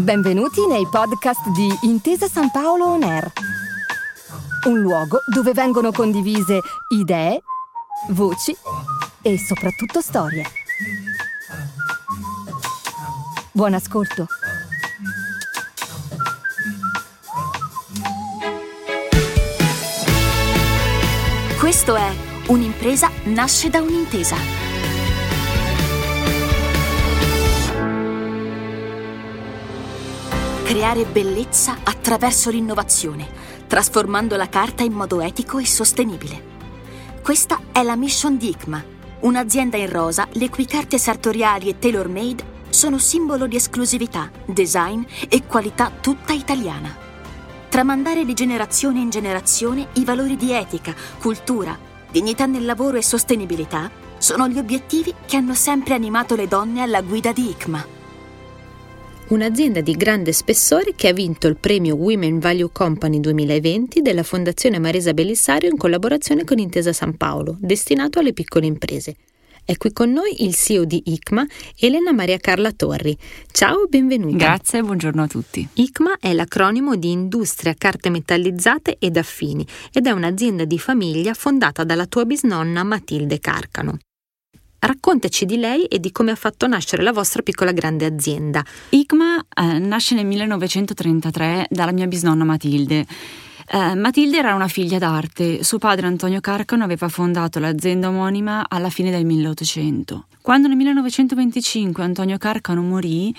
Benvenuti nei podcast di Intesa San Paolo On Air, un luogo dove vengono condivise idee, voci e soprattutto storie. Buon ascolto. Questo è Un'impresa nasce da un'intesa. Creare bellezza attraverso l'innovazione, trasformando la carta in modo etico e sostenibile. Questa è la mission di ICMA, un'azienda in rosa le cui carte sartoriali e tailor-made sono simbolo di esclusività, design e qualità tutta italiana. Tramandare di generazione in generazione i valori di etica, cultura, dignità nel lavoro e sostenibilità sono gli obiettivi che hanno sempre animato le donne alla guida di ICMA. Un'azienda di grande spessore che ha vinto il premio Women Value Company 2020 della Fondazione Marisa Bellissario in collaborazione con Intesa San Paolo, destinato alle piccole imprese. È qui con noi il CEO di ICMA, Elena Maria Carla Torri. Ciao, benvenuta. Grazie, buongiorno a tutti. ICMA è l'acronimo di Industria Carte Metallizzate ed Affini ed è un'azienda di famiglia fondata dalla tua bisnonna Matilde Carcano. Raccontaci di lei e di come ha fatto nascere la vostra piccola grande azienda. ICMA eh, nasce nel 1933 dalla mia bisnonna Matilde. Eh, Matilde era una figlia d'arte, suo padre Antonio Carcano aveva fondato l'azienda omonima alla fine del 1800. Quando nel 1925 Antonio Carcano morì,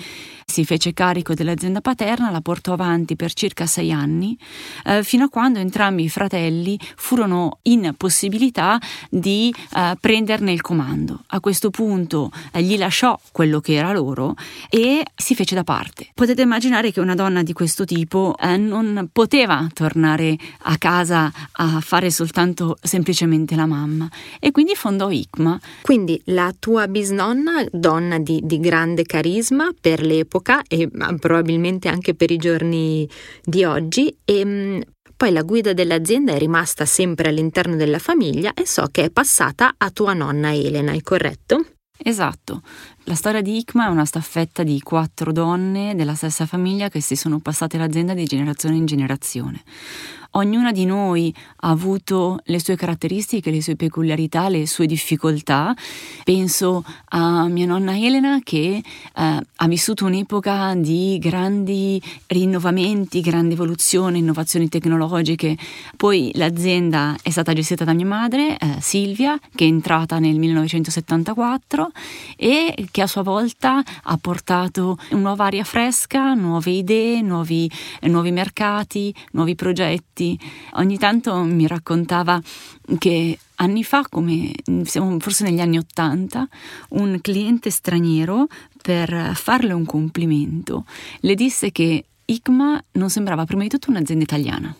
si fece carico dell'azienda paterna, la portò avanti per circa sei anni, eh, fino a quando entrambi i fratelli furono in possibilità di eh, prenderne il comando. A questo punto eh, gli lasciò quello che era loro e si fece da parte. Potete immaginare che una donna di questo tipo eh, non poteva tornare a casa a fare soltanto semplicemente la mamma e quindi fondò ICMA. Quindi la tua bisnonna, donna di, di grande carisma per l'epoca, e probabilmente anche per i giorni di oggi e mm, poi la guida dell'azienda è rimasta sempre all'interno della famiglia e so che è passata a tua nonna Elena, è corretto? Esatto. La storia di ICMA è una staffetta di quattro donne della stessa famiglia che si sono passate l'azienda di generazione in generazione. Ognuna di noi ha avuto le sue caratteristiche, le sue peculiarità, le sue difficoltà. Penso a mia nonna Elena che eh, ha vissuto un'epoca di grandi rinnovamenti, grande evoluzione, innovazioni tecnologiche. Poi l'azienda è stata gestita da mia madre, eh, Silvia, che è entrata nel 1974 e che a sua volta ha portato nuova aria fresca, nuove idee, nuovi, nuovi mercati, nuovi progetti avanti. Ogni tanto mi raccontava che anni fa, come siamo forse negli anni Ottanta, un cliente straniero per farle un complimento le disse che ICMA non sembrava prima di tutto un'azienda italiana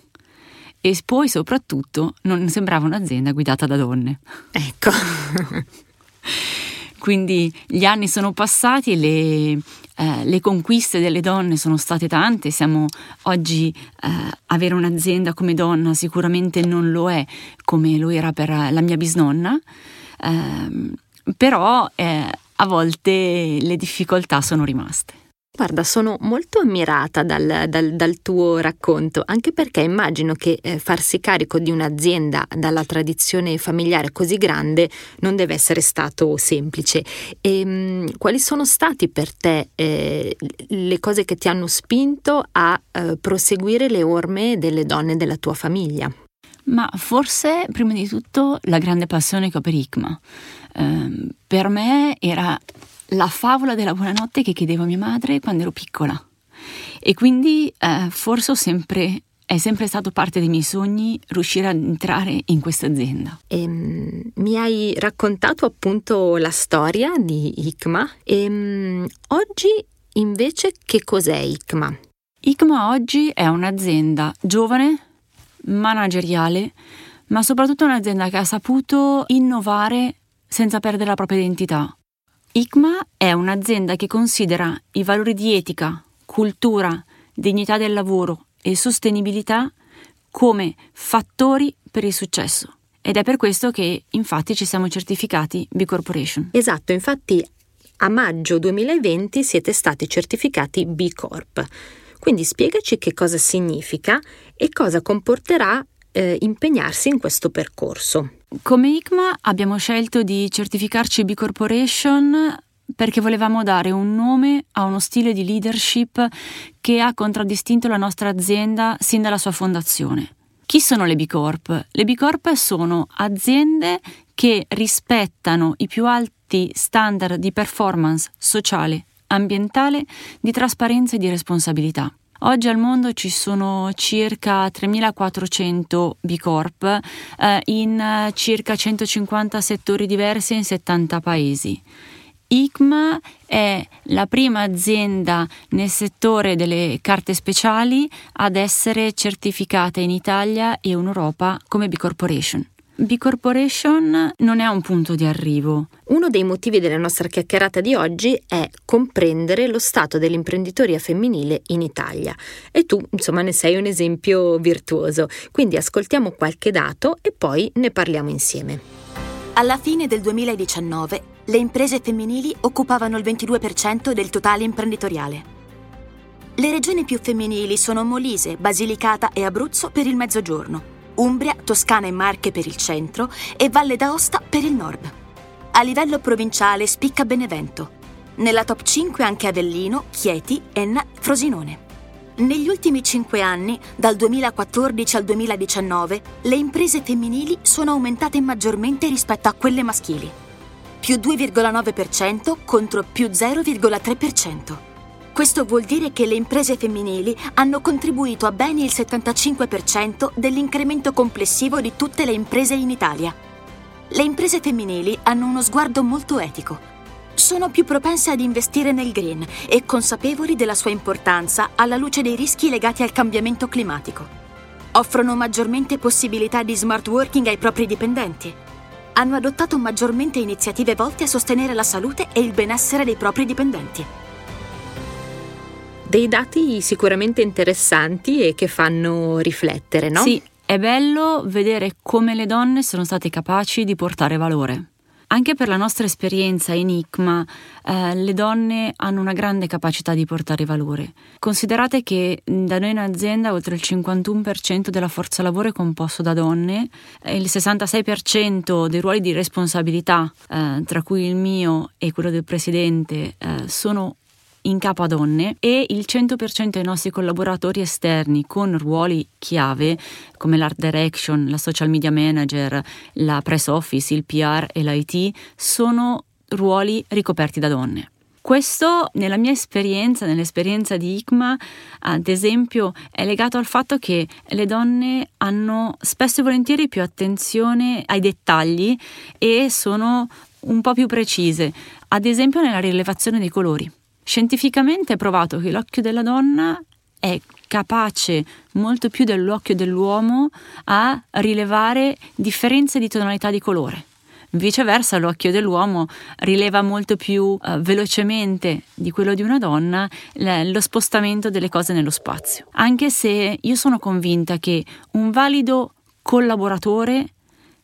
e poi soprattutto non sembrava un'azienda guidata da donne. Ecco. Quindi gli anni sono passati le, eh, le conquiste delle donne sono state tante. Siamo oggi eh, avere un'azienda come donna sicuramente non lo è come lo era per la mia bisnonna, eh, però a volte le difficoltà sono rimaste. Guarda, sono molto ammirata dal, dal, dal, tuo racconto, anche perché immagino che eh, farsi carico di un'azienda dalla tradizione familiare così grande non deve essere stato semplice. E, ehm, mh, quali sono stati per te eh, le cose che ti hanno spinto a eh, proseguire le orme delle donne della tua famiglia? Ma forse prima di tutto la grande passione che ho per ICMA. Ehm, per me era la favola della buonanotte che chiedevo a mia madre quando ero piccola. E quindi eh, forse sempre, è sempre stato parte dei miei sogni riuscire ad entrare in questa azienda. E, um, mi hai raccontato appunto la storia di ICMA e um, oggi invece che cos'è ICMA? ICMA oggi è un'azienda giovane, manageriale, ma soprattutto un'azienda che ha saputo innovare senza perdere la propria identità ICMA è un'azienda che considera i valori di etica, cultura, dignità del lavoro e sostenibilità come fattori per il successo. Ed è per questo che infatti ci siamo certificati B Corporation. Esatto, infatti a maggio 2020 siete stati certificati B Corp. Quindi spiegaci che cosa significa e cosa comporterà eh, impegnarsi in questo percorso. Come ICMA abbiamo scelto di certificarci B Corporation perché volevamo dare un nome a uno stile di leadership che ha contraddistinto la nostra azienda sin dalla sua fondazione. Chi sono le B Corp? Le B Corp sono aziende che rispettano i più alti standard di performance sociale, ambientale, di trasparenza e di responsabilità. Oggi al mondo ci sono circa 3.400 B Corp eh, in circa 150 settori diversi in 70 paesi. ICMA è la prima azienda nel settore delle carte speciali ad essere certificata in Italia e in Europa come B Corporation. B Corporation non è un punto di arrivo. Uno dei motivi della nostra chiacchierata di oggi è comprendere lo stato dell'imprenditoria femminile in Italia. E tu, insomma, ne sei un esempio virtuoso. Quindi ascoltiamo qualche dato e poi ne parliamo insieme. Alla fine del 2019 le imprese femminili occupavano il 22% del totale imprenditoriale. Le regioni più femminili sono Molise, Basilicata e Abruzzo per il mezzogiorno, Umbria, Toscana e Marche per il centro e Valle d'Aosta per il nord. A livello provinciale spicca Benevento. Nella top 5 anche Avellino, Chieti, Enna, Frosinone. Negli ultimi cinque anni, dal 2014 al 2019, le imprese femminili sono aumentate maggiormente rispetto a quelle maschili. Più 2,9% contro più 0,3%. Questo vuol dire che le imprese femminili hanno contribuito a bene il 75% dell'incremento complessivo di tutte le imprese in Italia. Le imprese femminili hanno uno sguardo molto etico sono più propense ad investire nel green e consapevoli della sua importanza alla luce dei rischi legati al cambiamento climatico. Offrono maggiormente possibilità di smart working ai propri dipendenti. Hanno adottato maggiormente iniziative volte a sostenere la salute e il benessere dei propri dipendenti. Dei dati sicuramente interessanti e che fanno riflettere, no? Sì, è bello vedere come le donne sono state capaci di portare valore. Anche per la nostra esperienza in ICMA, eh, le donne hanno una grande capacità di portare valore. Considerate che da noi in azienda oltre il 51% della forza lavoro è composto da donne, il 66% dei ruoli di responsabilità, eh, tra cui il mio e quello del presidente, eh, sono in capo a donne e il 100% dei nostri collaboratori esterni con ruoli chiave come l'art direction, la social media manager, la press office, il PR e l'IT sono ruoli ricoperti da donne. Questo nella mia esperienza, nell'esperienza di ICMA, ad esempio, è legato al fatto che le donne hanno spesso e volentieri più attenzione ai dettagli e sono un po' più precise, ad esempio nella rilevazione dei colori. Scientificamente è provato che l'occhio della donna è capace molto più dell'occhio dell'uomo a rilevare differenze di tonalità di colore. Viceversa, l'occhio dell'uomo rileva molto più uh, velocemente di quello di una donna l- lo spostamento delle cose nello spazio. Anche se io sono convinta che un valido collaboratore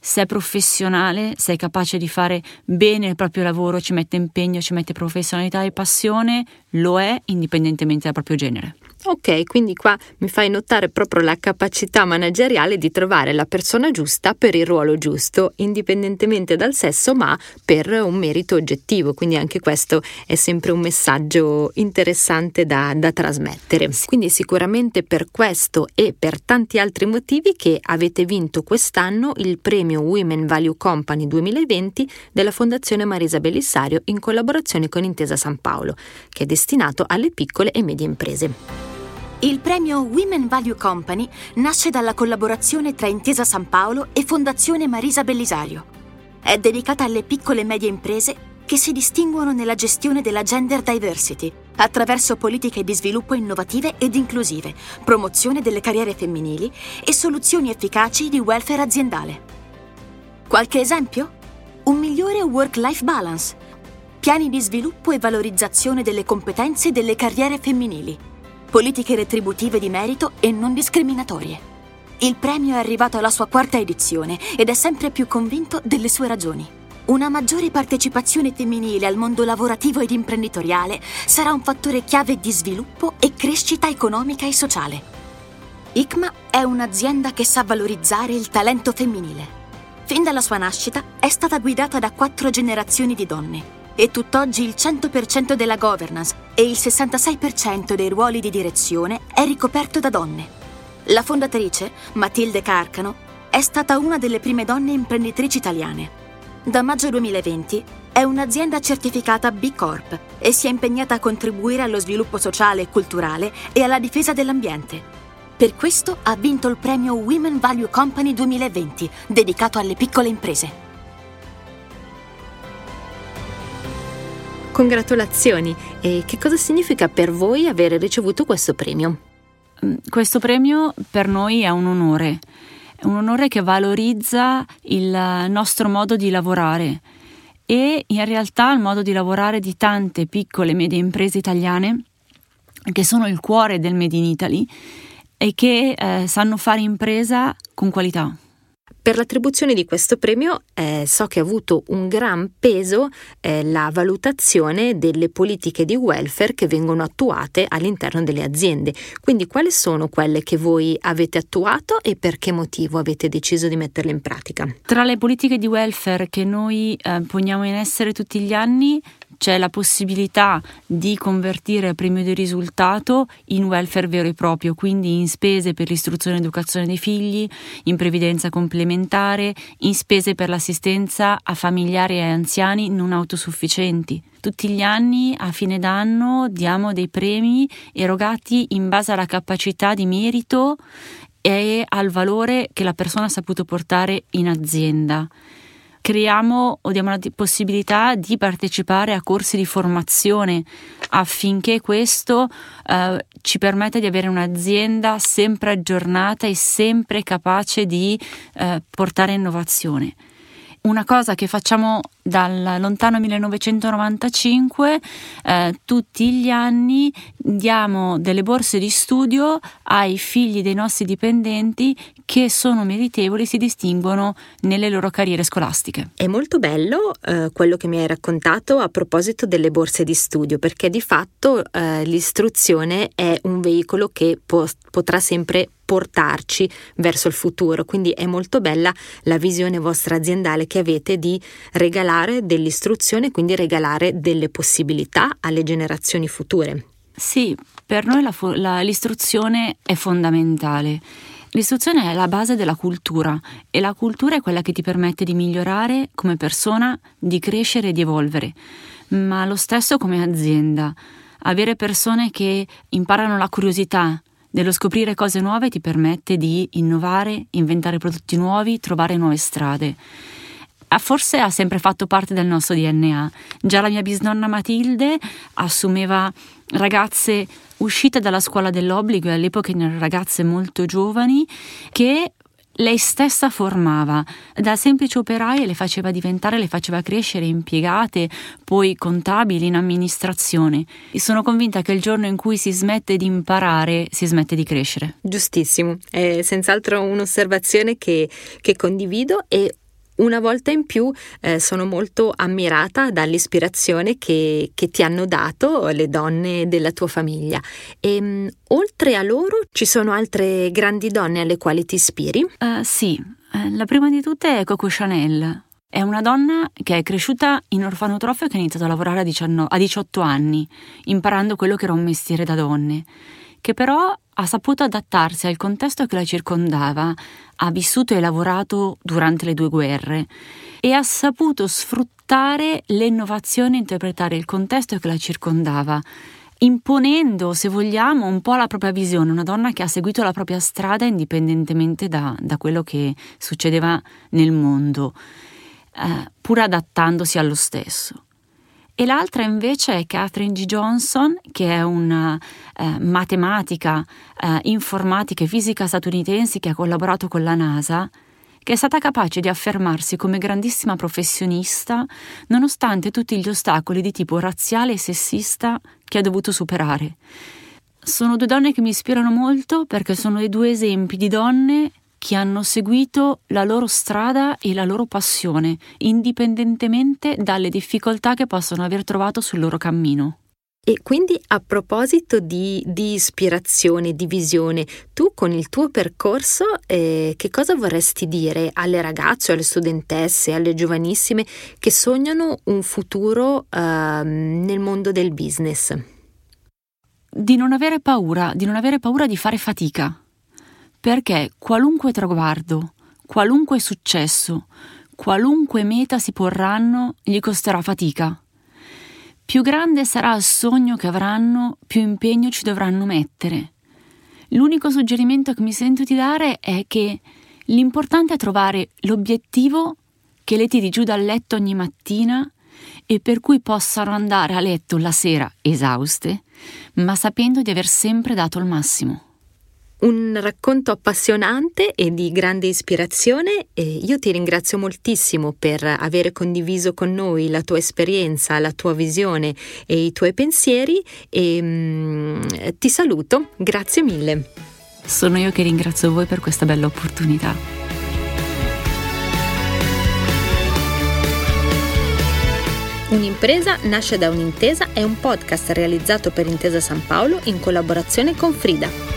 se è professionale, se è capace di fare bene il proprio lavoro, ci mette impegno, ci mette professionalità e passione, lo è indipendentemente dal proprio genere. Ok, quindi qua mi fai notare proprio la capacità manageriale di trovare la persona giusta per il ruolo giusto, indipendentemente dal sesso, ma per un merito oggettivo. Quindi anche questo è sempre un messaggio interessante da, da trasmettere. Quindi sicuramente per questo e per tanti altri motivi che avete vinto quest'anno il premio Women Value Company 2020 della Fondazione Marisa Bellissario in collaborazione con Intesa San Paolo, che è destinato alle piccole e medie imprese. Il premio Women Value Company nasce dalla collaborazione tra Intesa San Paolo e Fondazione Marisa Bellisario. È dedicata alle piccole e medie imprese che si distinguono nella gestione della gender diversity attraverso politiche di sviluppo innovative ed inclusive, promozione delle carriere femminili e soluzioni efficaci di welfare aziendale. Qualche esempio? Un migliore work-life balance, piani di sviluppo e valorizzazione delle competenze e delle carriere femminili politiche retributive di merito e non discriminatorie. Il premio è arrivato alla sua quarta edizione ed è sempre più convinto delle sue ragioni. una maggiore partecipazione femminile al mondo lavorativo ed imprenditoriale sarà un fattore chiave di sviluppo e crescita economica e sociale. ICMA è un'azienda che sa valorizzare il talento femminile. Fin dalla sua nascita è stata guidata da quattro generazioni di donne e tutt'oggi il 100% della governance e il 66% dei ruoli di direzione è ricoperto da donne. La fondatrice, Matilde Carcano, è stata una delle prime donne imprenditrici italiane da maggio 2020 è un'azienda certificata B Corp e si è impegnata a contribuire allo sviluppo sociale e culturale e alla difesa dell'ambiente. Per questo ha vinto il premio Women Value Company 2020, dedicato alle piccole imprese. Congratulazioni! E che cosa significa per voi avere ricevuto questo premio? Mm, questo premio per noi è un onore è un onore che valorizza il nostro modo di lavorare e in realtà il modo di lavorare di tante piccole e medie imprese italiane che sono il cuore del Made in Italy e che eh, sanno fare impresa con qualità. Per l'attribuzione di questo premio eh, so che ha avuto un gran peso eh, la valutazione delle politiche di welfare che vengono attuate all'interno delle aziende. Quindi quali sono quelle che voi avete attuato e per che motivo avete deciso di metterle in pratica? Tra le politiche di welfare che noi eh, poniamo in essere tutti gli anni c'è la possibilità di convertire il premio di risultato in welfare vero e proprio, quindi in spese per l'istruzione e l'educazione dei figli, in previdenza complementare, in spese per l'assistenza a familiari e anziani non autosufficienti. Tutti gli anni a fine d'anno diamo dei premi erogati in base alla capacità di merito e al valore che la persona ha saputo portare in azienda creiamo o diamo la possibilità di partecipare a corsi di formazione affinché questo eh, ci permetta di avere un'azienda sempre aggiornata e sempre capace di eh, portare innovazione una cosa che facciamo dal lontano 1995, eh, tutti gli anni diamo delle borse di studio ai figli dei nostri dipendenti che sono meritevoli e si distinguono nelle loro carriere scolastiche. È molto bello eh, quello che mi hai raccontato a proposito delle borse di studio, perché di fatto eh, l'istruzione è un veicolo che po- potrà sempre portarci verso il futuro. Quindi è molto bella la visione vostra aziendale che avete di regalare dell'istruzione, quindi regalare delle possibilità alle generazioni future. Sì, per noi la, la, l'istruzione è fondamentale. L'istruzione è la base della cultura e la cultura è quella che ti permette di migliorare come persona, di crescere e di evolvere, ma lo stesso come azienda. Avere persone che imparano la curiosità, dello scoprire cose nuove ti permette di innovare, inventare prodotti nuovi, trovare nuove strade. Ah, forse ha sempre fatto parte del nostro DNA. Già la mia bisnonna Matilde assumeva ragazze uscite dalla scuola dell'obbligo e all'epoca erano ragazze molto giovani che lei stessa formava, da semplici operaie le faceva diventare, le faceva crescere impiegate, poi contabili in amministrazione. E sono convinta che il giorno in cui si smette di imparare, si smette di crescere. Giustissimo, è senz'altro un'osservazione che, che condivido e una volta in più eh, sono molto ammirata dall'ispirazione che, che, ti hanno dato le donne della tua famiglia. E ehm, mh, oltre a loro ci sono altre grandi donne alle quali ti ispiri? Uh, sì, uh, la prima di tutte è Coco Chanel. È una donna che è cresciuta in orfanotrofio e che ha iniziato a lavorare a, 19, a 18 anni, imparando quello che era un mestiere da donne che però ha saputo adattarsi al contesto che la circondava, ha vissuto e lavorato durante le due guerre e ha saputo sfruttare le innovazioni e interpretare il contesto che la circondava, imponendo, se vogliamo, un po' la propria visione, una donna che ha seguito la propria strada indipendentemente da, da quello che succedeva nel mondo, eh, pur adattandosi allo stesso e l'altra invece è Catherine G. Johnson, che è una eh, matematica, eh, informatica e fisica statunitense che ha collaborato con la NASA, che è stata capace di affermarsi come grandissima professionista nonostante tutti gli ostacoli di tipo razziale e sessista che ha dovuto superare. Sono due donne che mi ispirano molto perché sono dei due esempi di donne che hanno seguito la loro strada e la loro passione, indipendentemente dalle difficoltà che possono aver trovato sul loro cammino. E quindi a proposito di, di, ispirazione, di visione, tu con il tuo percorso eh, che cosa vorresti dire alle ragazze, alle studentesse, alle giovanissime che sognano un futuro eh, nel mondo del business? Di non avere paura, di non avere paura di fare fatica, perché qualunque traguardo, qualunque successo, qualunque meta si porranno, gli costerà fatica più grande sarà il sogno che avranno, più impegno ci dovranno mettere. L'unico suggerimento che mi sento di dare è che l'importante è trovare l'obiettivo che le tiri giù dal letto ogni mattina e per cui possano andare a letto la sera esauste, ma sapendo di aver sempre dato il massimo. Un racconto appassionante e di grande ispirazione e io ti ringrazio moltissimo per aver condiviso con noi la tua esperienza, la tua visione e i tuoi pensieri e mm, ti saluto, grazie mille. Sono io che ringrazio voi per questa bella opportunità. Un'impresa nasce da un'intesa è un podcast realizzato per Intesa San Paolo in collaborazione con Frida.